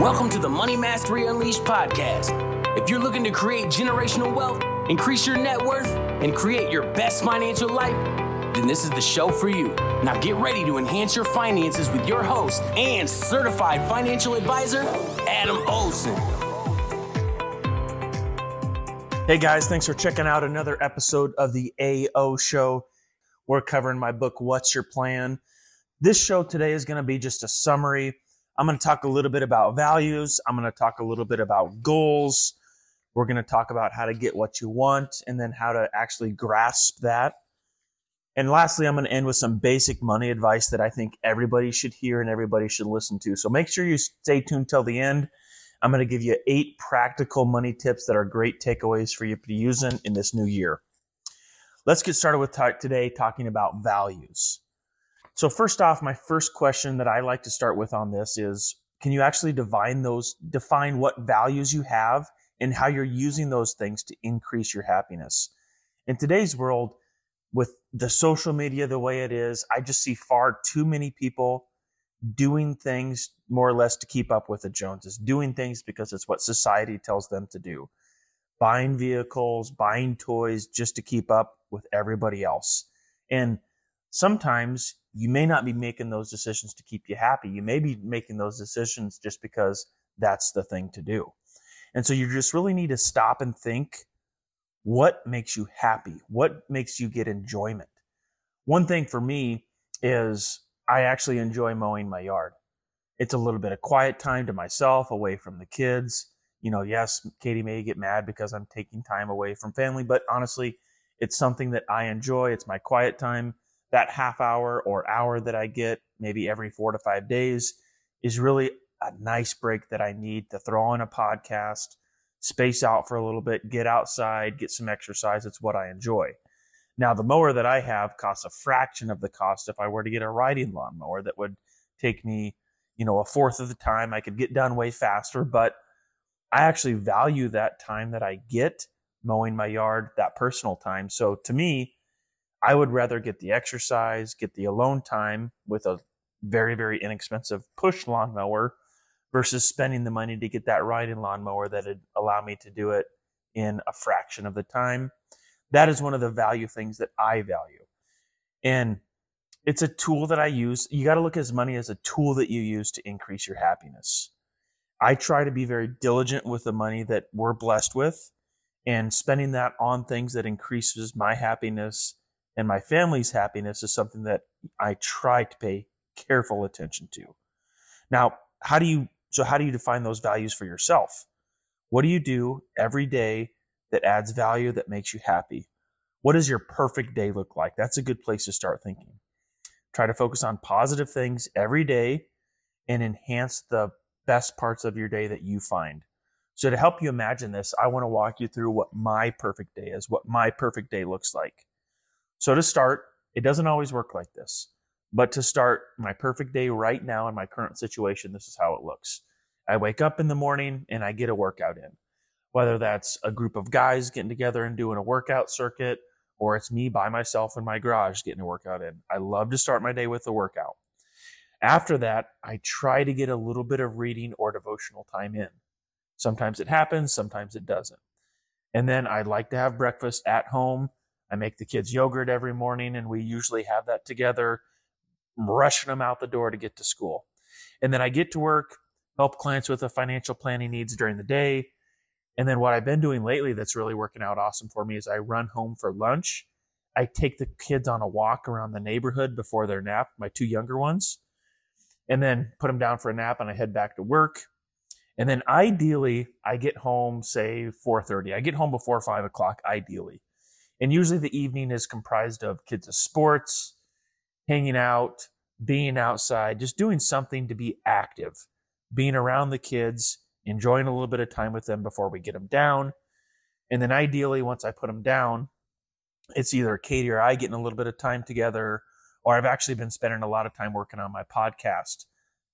Welcome to the Money Mastery Unleashed podcast. If you're looking to create generational wealth, increase your net worth, and create your best financial life, then this is the show for you. Now get ready to enhance your finances with your host and certified financial advisor, Adam Olson. Hey guys, thanks for checking out another episode of the AO Show. We're covering my book, What's Your Plan? This show today is going to be just a summary I'm going to talk a little bit about values. I'm going to talk a little bit about goals. We're going to talk about how to get what you want and then how to actually grasp that. And lastly, I'm going to end with some basic money advice that I think everybody should hear and everybody should listen to. So make sure you stay tuned till the end. I'm going to give you eight practical money tips that are great takeaways for you to use in, in this new year. Let's get started with today talking about values. So first off, my first question that I like to start with on this is, can you actually define those, define what values you have and how you're using those things to increase your happiness? In today's world, with the social media the way it is, I just see far too many people doing things more or less to keep up with the Joneses, doing things because it's what society tells them to do, buying vehicles, buying toys just to keep up with everybody else. And sometimes you may not be making those decisions to keep you happy. You may be making those decisions just because that's the thing to do. And so you just really need to stop and think what makes you happy? What makes you get enjoyment? One thing for me is I actually enjoy mowing my yard. It's a little bit of quiet time to myself, away from the kids. You know, yes, Katie may get mad because I'm taking time away from family, but honestly, it's something that I enjoy. It's my quiet time that half hour or hour that I get maybe every four to five days is really a nice break that I need to throw on a podcast, space out for a little bit, get outside, get some exercise. It's what I enjoy. Now, the mower that I have costs a fraction of the cost if I were to get a riding lawnmower that would take me, you know, a fourth of the time. I could get done way faster, but I actually value that time that I get mowing my yard, that personal time. So to me, I would rather get the exercise, get the alone time with a very, very inexpensive push lawnmower versus spending the money to get that riding lawnmower that'd allow me to do it in a fraction of the time. That is one of the value things that I value. And it's a tool that I use. You got to look at money as a tool that you use to increase your happiness. I try to be very diligent with the money that we're blessed with and spending that on things that increases my happiness and my family's happiness is something that I try to pay careful attention to. Now, how do you so how do you define those values for yourself? What do you do every day that adds value that makes you happy? What does your perfect day look like? That's a good place to start thinking. Try to focus on positive things every day and enhance the best parts of your day that you find. So to help you imagine this, I want to walk you through what my perfect day is, what my perfect day looks like. So to start, it doesn't always work like this. But to start my perfect day right now in my current situation, this is how it looks. I wake up in the morning and I get a workout in. Whether that's a group of guys getting together and doing a workout circuit, or it's me by myself in my garage getting a workout in. I love to start my day with a workout. After that, I try to get a little bit of reading or devotional time in. Sometimes it happens, sometimes it doesn't. And then I like to have breakfast at home I make the kids yogurt every morning, and we usually have that together, rushing them out the door to get to school. And then I get to work, help clients with the financial planning needs during the day. And then what I've been doing lately that's really working out awesome for me is I run home for lunch. I take the kids on a walk around the neighborhood before their nap, my two younger ones, and then put them down for a nap and I head back to work. And then ideally I get home, say 4.30. I get home before five o'clock, ideally. And usually the evening is comprised of kids' sports, hanging out, being outside, just doing something to be active, being around the kids, enjoying a little bit of time with them before we get them down. And then ideally, once I put them down, it's either Katie or I getting a little bit of time together, or I've actually been spending a lot of time working on my podcast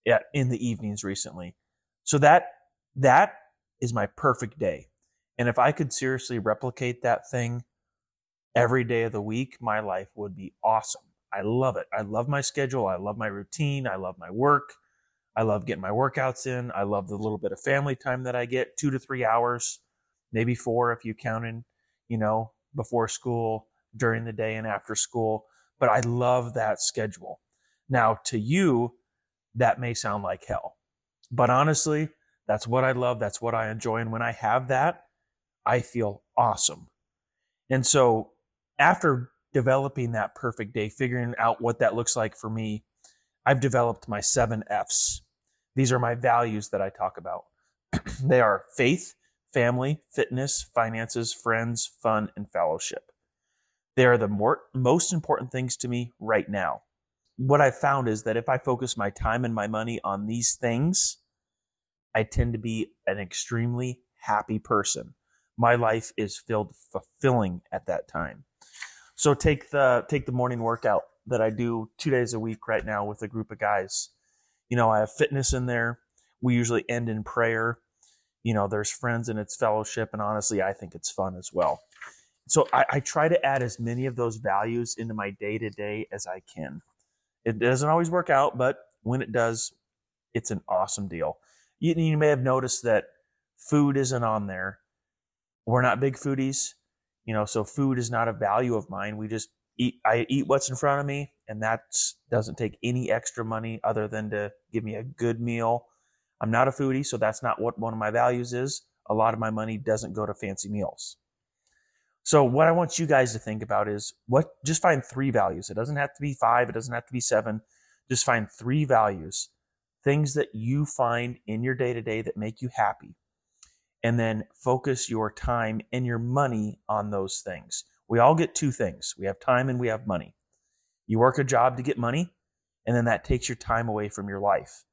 at, in the evenings recently. So that that is my perfect day. And if I could seriously replicate that thing every day of the week, my life would be awesome. I love it. I love my schedule. I love my routine. I love my work. I love getting my workouts in. I love the little bit of family time that I get, two to three hours, maybe four if you count in, you know, before school, during the day, and after school. But I love that schedule. Now, to you, that may sound like hell. But honestly, that's what I love. That's what I enjoy. And when I have that, I feel awesome. And so after developing that perfect day, figuring out what that looks like for me, I've developed my seven F's. These are my values that I talk about. they are faith, family, fitness, finances, friends, fun, and fellowship. They are the more, most important things to me right now. What I've found is that if I focus my time and my money on these things, I tend to be an extremely happy person. My life is filled fulfilling at that time. So take the take the morning workout that I do two days a week right now with a group of guys. You know, I have fitness in there. We usually end in prayer. You know, there's friends and it's fellowship, and honestly, I think it's fun as well. So I, I try to add as many of those values into my day to day as I can. It doesn't always work out, but when it does, it's an awesome deal. You, you may have noticed that food isn't on there. We're not big foodies, you know, so food is not a value of mine. We just eat, I eat what's in front of me, and that doesn't take any extra money other than to give me a good meal. I'm not a foodie, so that's not what one of my values is. A lot of my money doesn't go to fancy meals. So what I want you guys to think about is what just find three values. It doesn't have to be five, it doesn't have to be seven. Just find three values, things that you find in your day to day that make you happy. And then focus your time and your money on those things. We all get two things. We have time and we have money. You work a job to get money, and then that takes your time away from your life.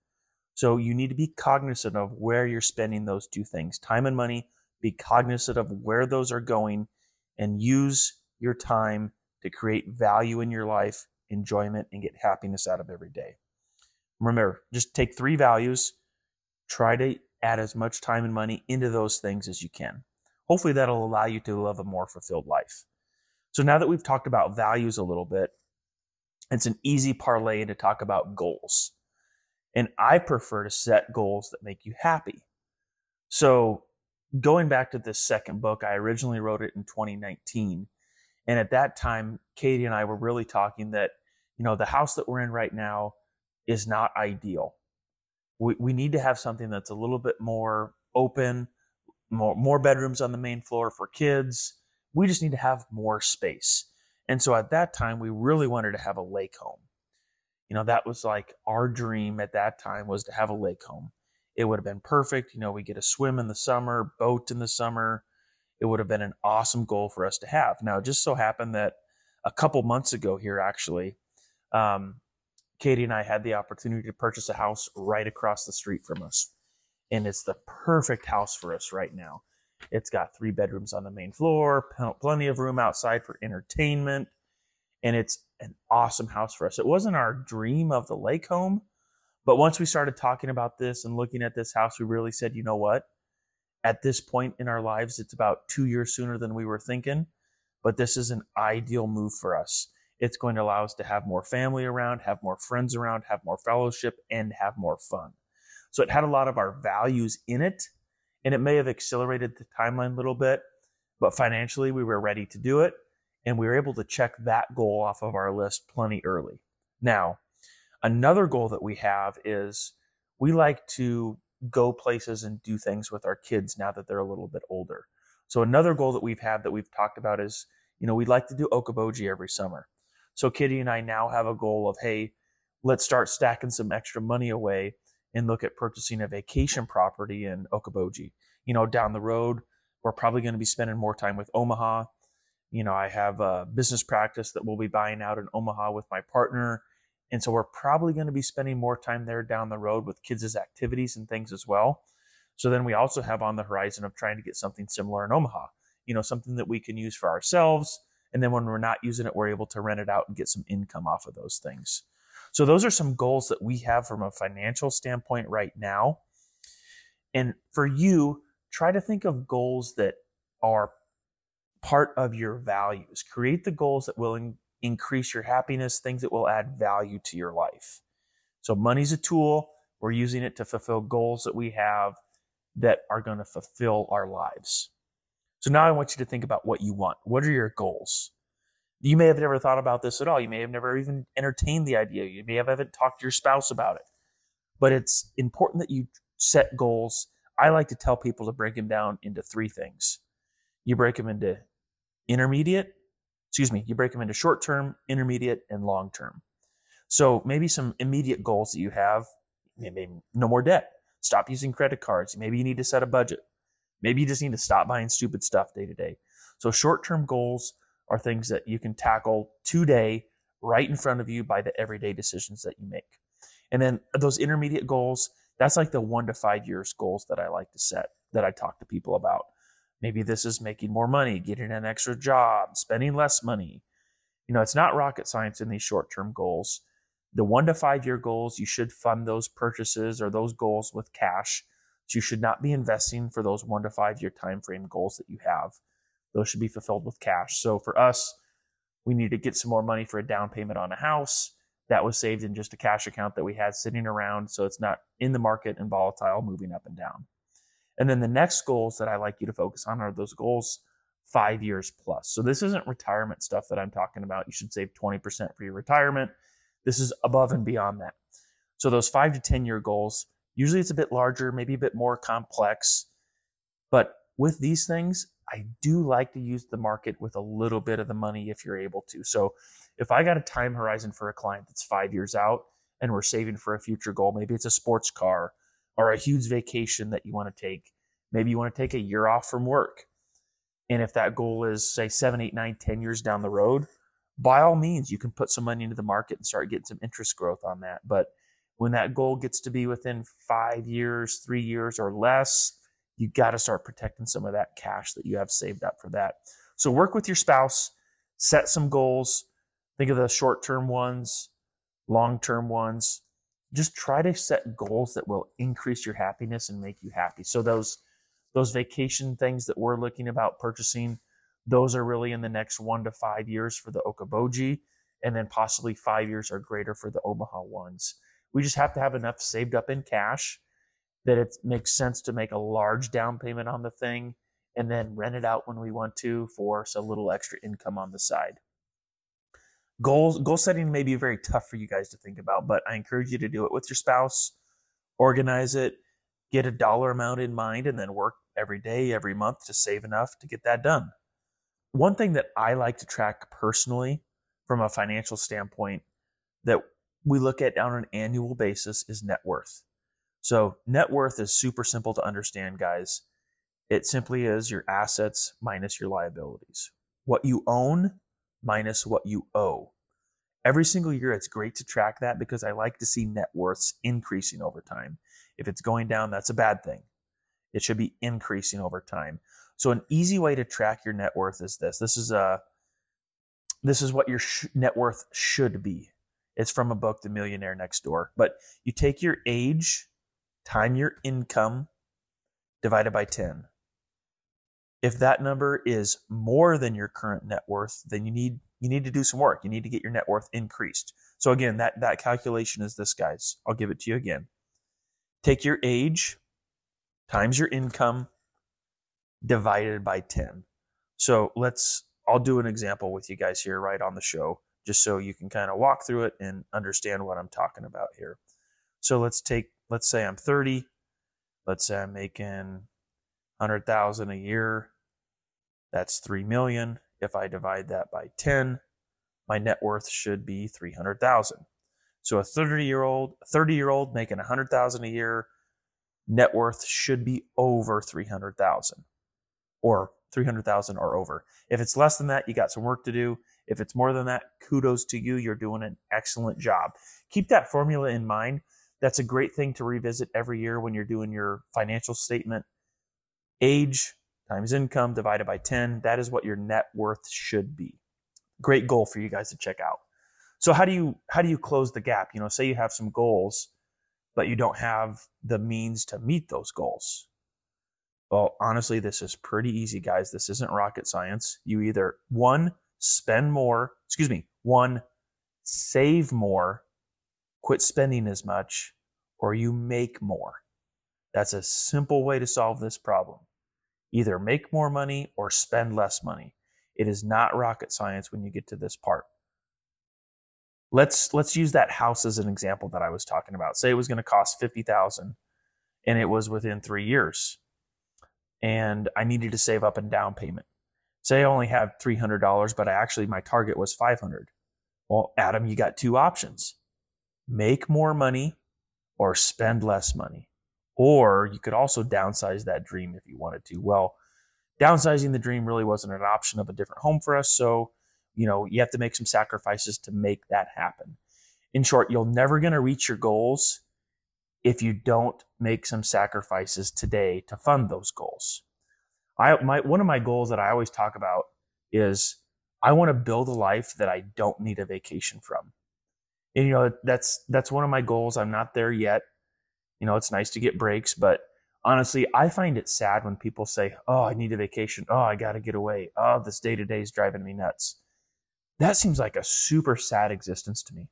So you need to be cognizant of where you're spending those two things, time and money. Be cognizant of where those are going and use your time to create value in your life, enjoyment, and get happiness out of every day. Remember, just take three values, try to add as much time and money into those things as you can. Hopefully, that'll allow you to live a more fulfilled life. So, now that we've talked about values a little bit, it's an easy parlay to talk about goals. And I prefer to set goals that make you happy. So, going back to this second book, I originally wrote it in 2019. And at that time, Katie and I were really talking that, you know, the house that we're in right now is not ideal. We, we need to have something that's a little bit more open, more, more bedrooms on the main floor for kids. We just need to have more space. And so at that time, we really wanted to have a lake home. You know, that was like our dream at that time was to have a lake home it would have been perfect. You know, we get a swim in the summer, boat in the summer. It would have been an awesome goal for us to have. Now, it just so happened that a couple months ago here, actually, um, Katie and I had the opportunity to purchase a house right across the street from us. And it's the perfect house for us right now. It's got three bedrooms on the main floor, plenty of room outside for entertainment, and it's an awesome house for us. It wasn't our dream of the lake home, but once we started talking about this and looking at this house, we really said, you know what? At this point in our lives, it's about two years sooner than we were thinking, but this is an ideal move for us. It's going to allow us to have more family around, have more friends around, have more fellowship, and have more fun. So it had a lot of our values in it, and it may have accelerated the timeline a little bit, but financially, we were ready to do it, and we were able to check that goal off of our list plenty early. Now, Another goal that we have is we like to go places and do things with our kids now that they're a little bit older. So another goal that we've had that we've talked about is, you know, we'd like to do Okoboji every summer. So Kitty and I now have a goal of, hey, let's start stacking some extra money away and look at purchasing a vacation property in Okoboji. You know, down the road, we're probably going to be spending more time with Omaha. You know, I have a business practice that we'll be buying out in Omaha with my partner and so we're probably going to be spending more time there down the road with kids' activities and things as well. So then we also have on the horizon of trying to get something similar in Omaha, you know, something that we can use for ourselves. And then when we're not using it, we're able to rent it out and get some income off of those things. So those are some goals that we have from a financial standpoint right now. And for you, try to think of goals that are part of your values. Create the goals that will increase your happiness, things that will add value to your life. So money's a tool. We're using it to fulfill goals that we have that are going to fulfill our lives. So now I want you to think about what you want. What are your goals? You may have never thought about this at all. You may have never even entertained the idea. You may have haven't talked to your spouse about it. But it's important that you set goals. I like to tell people to break them down into three things. You break them into intermediate, excuse me, you break them into short term, intermediate, and long term. So maybe some immediate goals that you have, maybe no more debt, stop using credit cards. Maybe you need to set a budget. Maybe you just need to stop buying stupid stuff day to day. So short term goals are things that you can tackle today right in front of you by the everyday decisions that you make. And then those intermediate goals, that's like the one to five years goals that I like to set that I talk to people about. Maybe this is making more money, getting an extra job, spending less money. You know, it's not rocket science in these short term goals. The one to five year goals, you should fund those purchases or those goals with cash. So you should not be investing for those one to five year time frame goals that you have. Those should be fulfilled with cash. So for us, we need to get some more money for a down payment on a house. That was saved in just a cash account that we had sitting around. So it's not in the market and volatile, moving up and down. And then the next goals that I like you to focus on are those goals five years plus. So this isn't retirement stuff that I'm talking about. You should save 20% for your retirement. This is above and beyond that. So those five to 10 year goals, usually it's a bit larger, maybe a bit more complex. But with these things, I do like to use the market with a little bit of the money if you're able to. So if I got a time horizon for a client that's five years out and we're saving for a future goal, maybe it's a sports car or a huge vacation that you want to take. Maybe you want to take a year off from work. And if that goal is, say, seven, eight, nine, ten years down the road, by all means, you can put some money into the market and start getting some interest growth on that. But when that goal gets to be within five years, three years, or less, you got to start protecting some of that cash that you have saved up for that. So work with your spouse, set some goals. Think of the short term ones, long term ones. Just try to set goals that will increase your happiness and make you happy. So those those vacation things that we're looking about purchasing, those are really in the next one to five years for the Okoboji, and then possibly five years or greater for the Omaha ones. We just have to have enough saved up in cash that it makes sense to make a large down payment on the thing and then rent it out when we want to for a little extra income on the side. Goals goal setting may be very tough for you guys to think about, but I encourage you to do it with your spouse. Organize it, get a dollar amount in mind, and then work every day, every month to save enough to get that done. One thing that I like to track personally from a financial standpoint that we look at on an annual basis is net worth. So net worth is super simple to understand, guys. It simply is your assets minus your liabilities. What you own minus what you owe. Every single year, it's great to track that because I like to see net worths increasing over time. If it's going down, that's a bad thing. It should be increasing over time. So an easy way to track your net worth is this. This is a this is what your sh- net worth should be. It's from a book, The Millionaire Next Door. But you take your age time your income divided by 10. If that number is more than your current net worth, then you need you need to do some work. You need to get your net worth increased. So again, that that calculation is this guys. I'll give it to you again. Take your age times your income divided by 10. So let's I'll do an example with you guys here right on the show just so you can kind of walk through it and understand what I'm talking about here. So let's take let's say I'm 30, let's say I'm making 100,000 a year. That's 3 million. If I divide that by 10, my net worth should be 300,000. So a 30 year old, 30 year old making 100,000 a year, net worth should be over 300,000 or 300,000 or over. If it's less than that, you got some work to do. If it's more than that, kudos to you. You're doing an excellent job. Keep that formula in mind that's a great thing to revisit every year when you're doing your financial statement. Age times income divided by 10, that is what your net worth should be. Great goal for you guys to check out. So how do you how do you close the gap? You know, say you have some goals but you don't have the means to meet those goals. Well, honestly, this is pretty easy, guys. This isn't rocket science. You either one, spend more, excuse me, one, save more quit spending as much, or you make more. That's a simple way to solve this problem. Either make more money or spend less money. It is not rocket science when you get to this part. Let's let's use that house as an example that I was talking about. Say it was going to cost 50,000 and it was within 3 years. And I needed to save up a down payment. Say I only have $300 but I actually my target was 500. Well, Adam, you got two options. Make more money or spend less money. Or you could also downsize that dream if you wanted to. Well, downsizing the dream really wasn't an option of a different home for us. So, you know, you have to make some sacrifices to make that happen. In short, you're never going to reach your goals if you don't make some sacrifices today to fund those goals. I my one of my goals that I always talk about is I want to build a life that I don't need a vacation from. And you know, that's that's one of my goals. I'm not there yet. You know, it's nice to get breaks, but honestly, I find it sad when people say, Oh, I need a vacation. Oh, I got to get away. Oh, this day to day is driving me nuts. That seems like a super sad existence to me.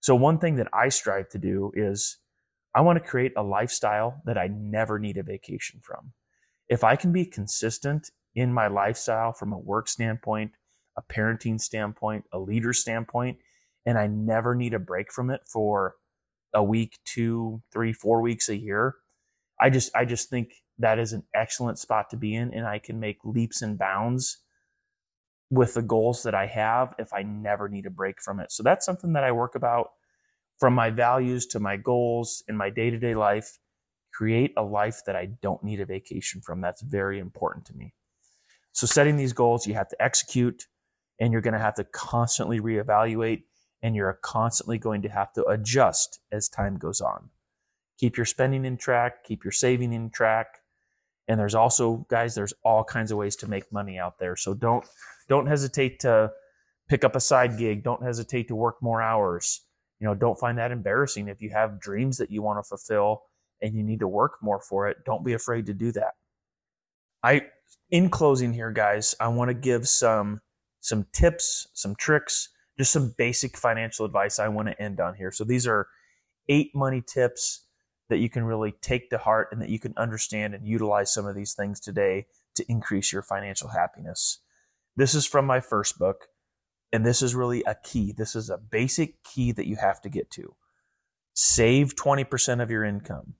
So, one thing that I strive to do is I want to create a lifestyle that I never need a vacation from. If I can be consistent in my lifestyle from a work standpoint, a parenting standpoint, a leader standpoint, and I never need a break from it for a week, two, three, four weeks a year. I just I just think that is an excellent spot to be in, and I can make leaps and bounds with the goals that I have if I never need a break from it. So that's something that I work about from my values to my goals in my day to day life. Create a life that I don't need a vacation from. That's very important to me. So setting these goals, you have to execute and you're going to have to constantly reevaluate and you're constantly going to have to adjust as time goes on. Keep your spending in track, keep your saving in track. And there's also, guys, there's all kinds of ways to make money out there. So don't don't hesitate to pick up a side gig. Don't hesitate to work more hours. You know, don't find that embarrassing. If you have dreams that you want to fulfill and you need to work more for it, don't be afraid to do that. I in closing here, guys, I want to give some some tips, some tricks just some basic financial advice I want to end on here. So these are eight money tips that you can really take to heart and that you can understand and utilize some of these things today to increase your financial happiness. This is from my first book, and this is really a key. This is a basic key that you have to get to. Save 20% of your income.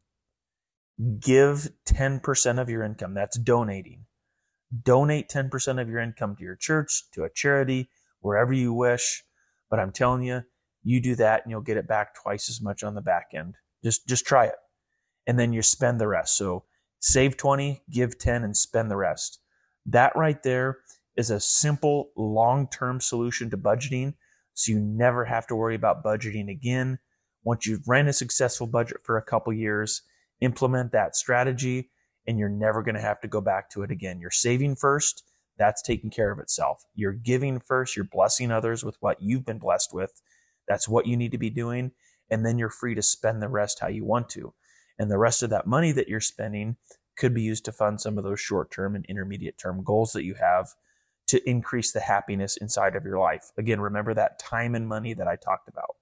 Give 10% of your income. That's donating. Donate 10% of your income to your church, to a charity, wherever you wish. But I'm telling you, you do that and you'll get it back twice as much on the back end. Just just try it. And then you spend the rest. So save 20, give 10 and spend the rest. That right there is a simple long-term solution to budgeting so you never have to worry about budgeting again. Once you've ran a successful budget for a couple years, implement that strategy and you're never going to have to go back to it again. You're saving first that's taking care of itself. You're giving first, you're blessing others with what you've been blessed with. That's what you need to be doing. And then you're free to spend the rest how you want to. And the rest of that money that you're spending could be used to fund some of those short term and intermediate term goals that you have to increase the happiness inside of your life. Again, remember that time and money that I talked about.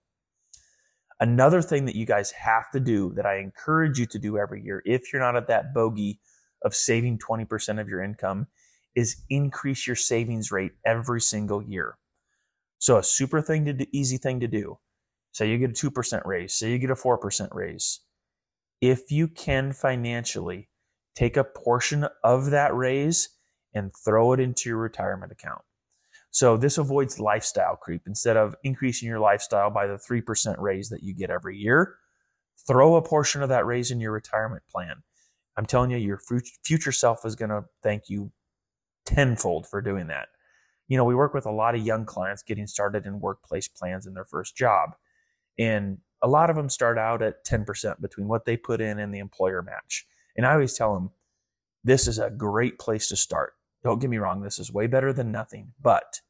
Another thing that you guys have to do that I encourage you to do every year, if you're not at that bogey of saving 20% of your income, is increase your savings rate every single year. So a super thing to do, easy thing to do. Say you get a 2% raise, say you get a 4% raise. If you can financially take a portion of that raise and throw it into your retirement account. So this avoids lifestyle creep. Instead of increasing your lifestyle by the 3% raise that you get every year, throw a portion of that raise in your retirement plan. I'm telling you, your future self is going to thank you tenfold for doing that. You know, we work with a lot of young clients getting started in workplace plans in their first job. And a lot of them start out at 10% between what they put in and the employer match. And I always tell them, this is a great place to start. Don't get me wrong, this is way better than nothing, but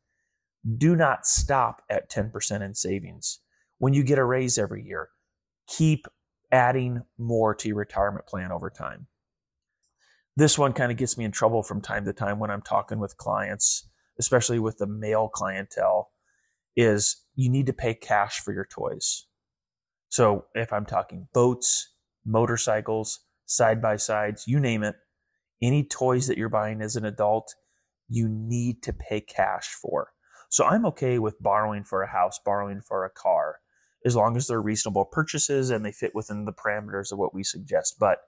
do not stop at 10% in savings. When you get a raise every year, keep adding more to your retirement plan over time this one kind of gets me in trouble from time to time when I'm talking with clients, especially with the male clientele, is you need to pay cash for your toys. So if I'm talking boats, motorcycles, side by sides, you name it, any toys that you're buying as an adult, you need to pay cash for. So I'm okay with borrowing for a house, borrowing for a car, as long as they're reasonable purchases and they fit within the parameters of what we suggest. But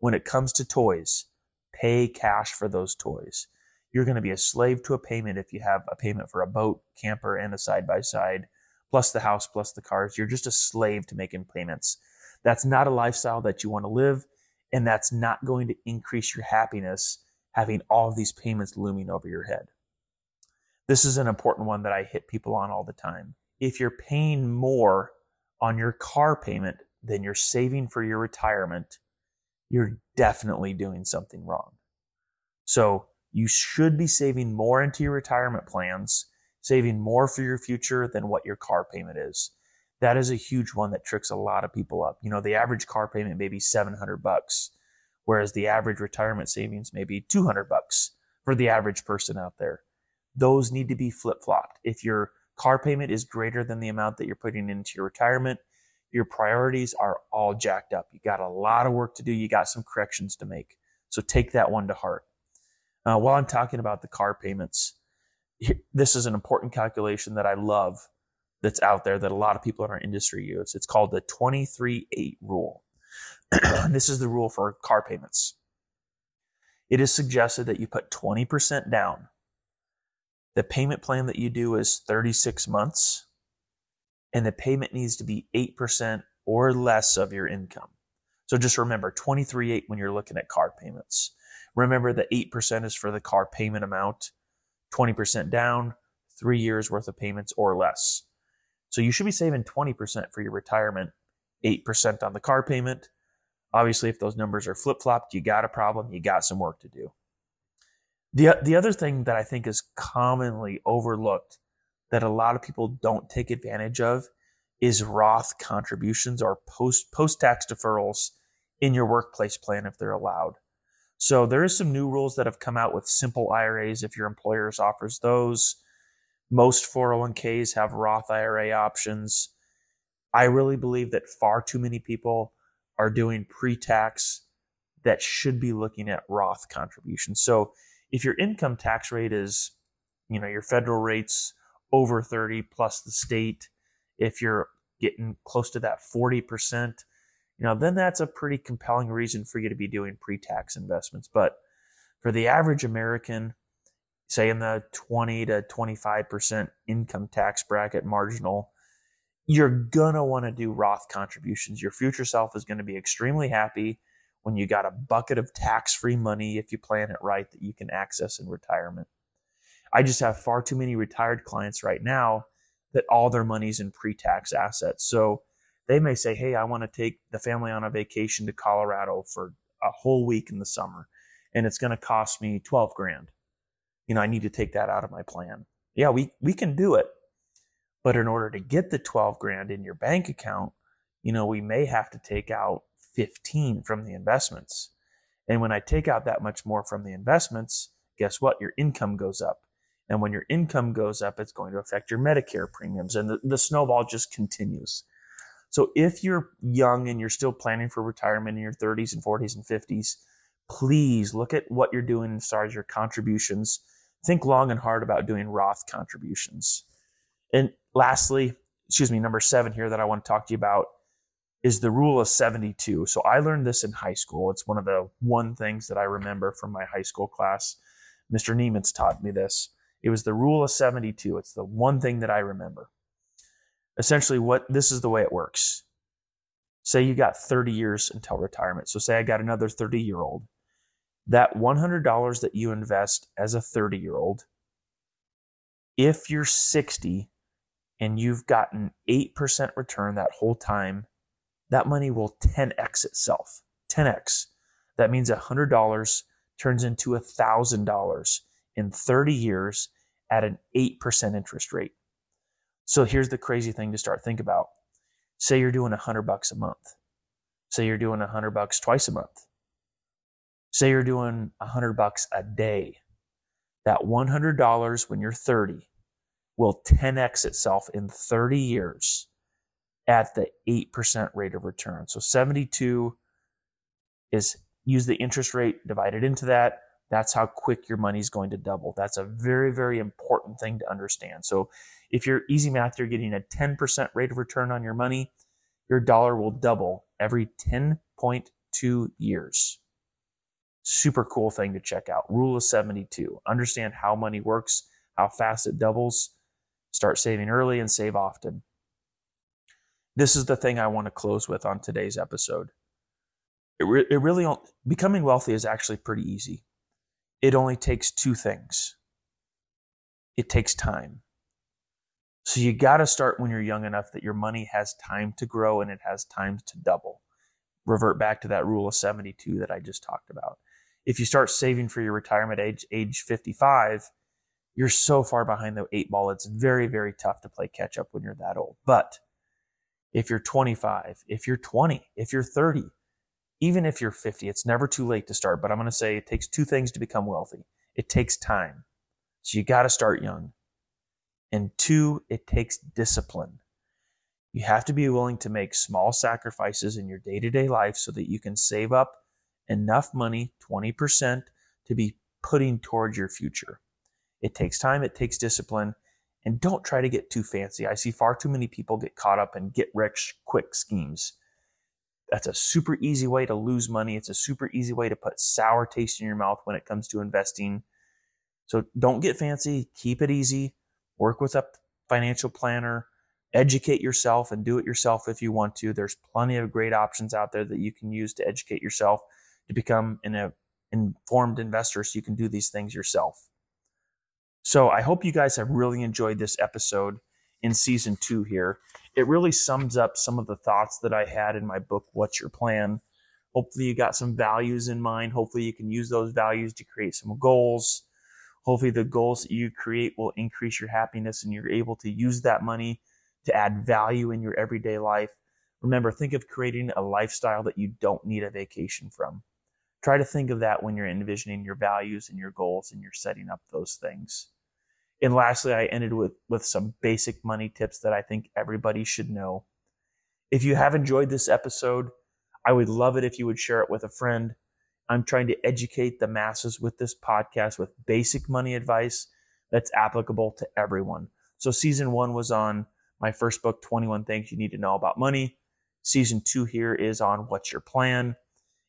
when it comes to toys, pay cash for those toys. You're going to be a slave to a payment if you have a payment for a boat, camper, and a side by side, plus the house, plus the cars. You're just a slave to making payments. That's not a lifestyle that you want to live. And that's not going to increase your happiness having all of these payments looming over your head. This is an important one that I hit people on all the time. If you're paying more on your car payment than you're saving for your retirement, you're definitely doing something wrong. So you should be saving more into your retirement plans, saving more for your future than what your car payment is that is a huge one that tricks a lot of people up. You know, the average car payment may be 700 bucks, whereas the average retirement savings may be 200 bucks for the average person out there. Those need to be flip flopped. If your car payment is greater than the amount that you're putting into your retirement, your priorities are all jacked up. You got a lot of work to do. You got some corrections to make. So take that one to heart. Uh, while I'm talking about the car payments, this is an important calculation that I love that's out there that a lot of people in our industry use. It's called the 23-8 rule. this is the rule for car payments. It is suggested that you put 20% down. The payment plan that you do is 36 months, and the payment needs to be 8% or less of your income. So just remember 23.8 when you're looking at car payments. Remember that 8% is for the car payment amount, 20% down, three years worth of payments or less. So you should be saving 20% for your retirement, 8% on the car payment. Obviously, if those numbers are flip flopped, you got a problem, you got some work to do. The, the other thing that I think is commonly overlooked that a lot of people don't take advantage of is Roth contributions or post post tax deferrals in your workplace plan if they're allowed. So there is some new rules that have come out with simple IRAs if your employer offers those. Most 401ks have Roth IRA options. I really believe that far too many people are doing pre tax that should be looking at Roth contributions. So if your income tax rate is, you know, your federal rates over 30 plus the state, if you're getting close to that 40%, you know, then that's a pretty compelling reason for you to be doing pre tax investments. But for the average American, say in the 20 to 25% income tax bracket marginal, you're going to want to do Roth contributions. Your future self is going to be extremely happy when you got a bucket of tax free money, if you plan it right, that you can access in retirement. I just have far too many retired clients right now that all their money's in pre tax assets. So they may say, Hey, I want to take the family on a vacation to Colorado for a whole week in the summer, and it's going to cost me 12 grand you know, I need to take that out of my plan. Yeah, we, we can do it. But in order to get the 12 grand in your bank account, you know, we may have to take out 15 from the investments. And when I take out that much more from the investments, guess what? Your income goes up. And when your income goes up, it's going to affect your Medicare premiums. And the, the snowball just continues. So if you're young and you're still planning for retirement in your 30s and 40s and 50s, please look at what you're doing as far as your contributions think long and hard about doing Roth contributions. And lastly, excuse me, number seven here that I want to talk to you about is the rule of 72. So I learned this in high school. It's one of the one things that I remember from my high school class. Mr. Niemitz taught me this. It was the rule of 72. It's the one thing that I remember. Essentially, what this is the way it works. Say you got 30 years until retirement. So say I got another 30 year old that $100 that you invest as a 30 year old, if you're 60 and you've gotten 8% return that whole time, that money will 10x itself. 10x. That means $100 turns into $1,000 in 30 years at an 8% interest rate. So here's the crazy thing to start think about. Say you're doing 100 bucks a month. Say you're doing 100 bucks twice a month say you're doing a hundred bucks a day, that $100 when you're 30 will 10x itself in 30 years at the 8% rate of return. So 72 is use the interest rate divided into that. That's how quick your money is going to double. That's a very, very important thing to understand. So if you're easy math, you're getting a 10% rate of return on your money, your dollar will double every 10.2 years. Super cool thing to check out. Rule of 72. Understand how money works, how fast it doubles. Start saving early and save often. This is the thing I want to close with on today's episode. It, re- it really, becoming wealthy is actually pretty easy. It only takes two things it takes time. So you got to start when you're young enough that your money has time to grow and it has time to double. Revert back to that rule of 72 that I just talked about. If you start saving for your retirement age, age 55, you're so far behind the eight ball. It's very, very tough to play catch up when you're that old. But if you're 25, if you're 20, if you're 30, even if you're 50, it's never too late to start. But I'm going to say it takes two things to become wealthy. It takes time. So you got to start young. And two, it takes discipline. You have to be willing to make small sacrifices in your day to day life so that you can save up enough money, 20%, to be putting towards your future. It takes time, it takes discipline, and don't try to get too fancy. I see far too many people get caught up in get rich quick schemes. That's a super easy way to lose money. It's a super easy way to put sour taste in your mouth when it comes to investing. So don't get fancy, keep it easy, work with a financial planner, educate yourself and do it yourself if you want to. There's plenty of great options out there that you can use to educate yourself to become an uh, informed investor so you can do these things yourself. So I hope you guys have really enjoyed this episode in season two here. It really sums up some of the thoughts that I had in my book, What's Your Plan? Hopefully, you got some values in mind. Hopefully, you can use those values to create some goals. Hopefully, the goals that you create will increase your happiness and you're able to use that money to add value in your everyday life. Remember, think of creating a lifestyle that you don't need a vacation from. Try to think of that when you're envisioning your values and your goals and you're setting up those things. And lastly, I ended with, with some basic money tips that I think everybody should know. If you have enjoyed this episode, I would love it if you would share it with a friend. I'm trying to educate the masses with this podcast with basic money advice that's applicable to everyone. So season one was on my first book, 21 Things You Need to Know About Money. Season two here is on What's Your Plan?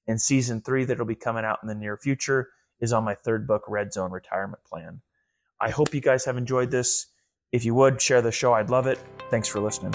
And season three, that'll be coming out in the near future, is on my third book, Red Zone Retirement Plan. I hope you guys have enjoyed this. If you would share the show, I'd love it. Thanks for listening.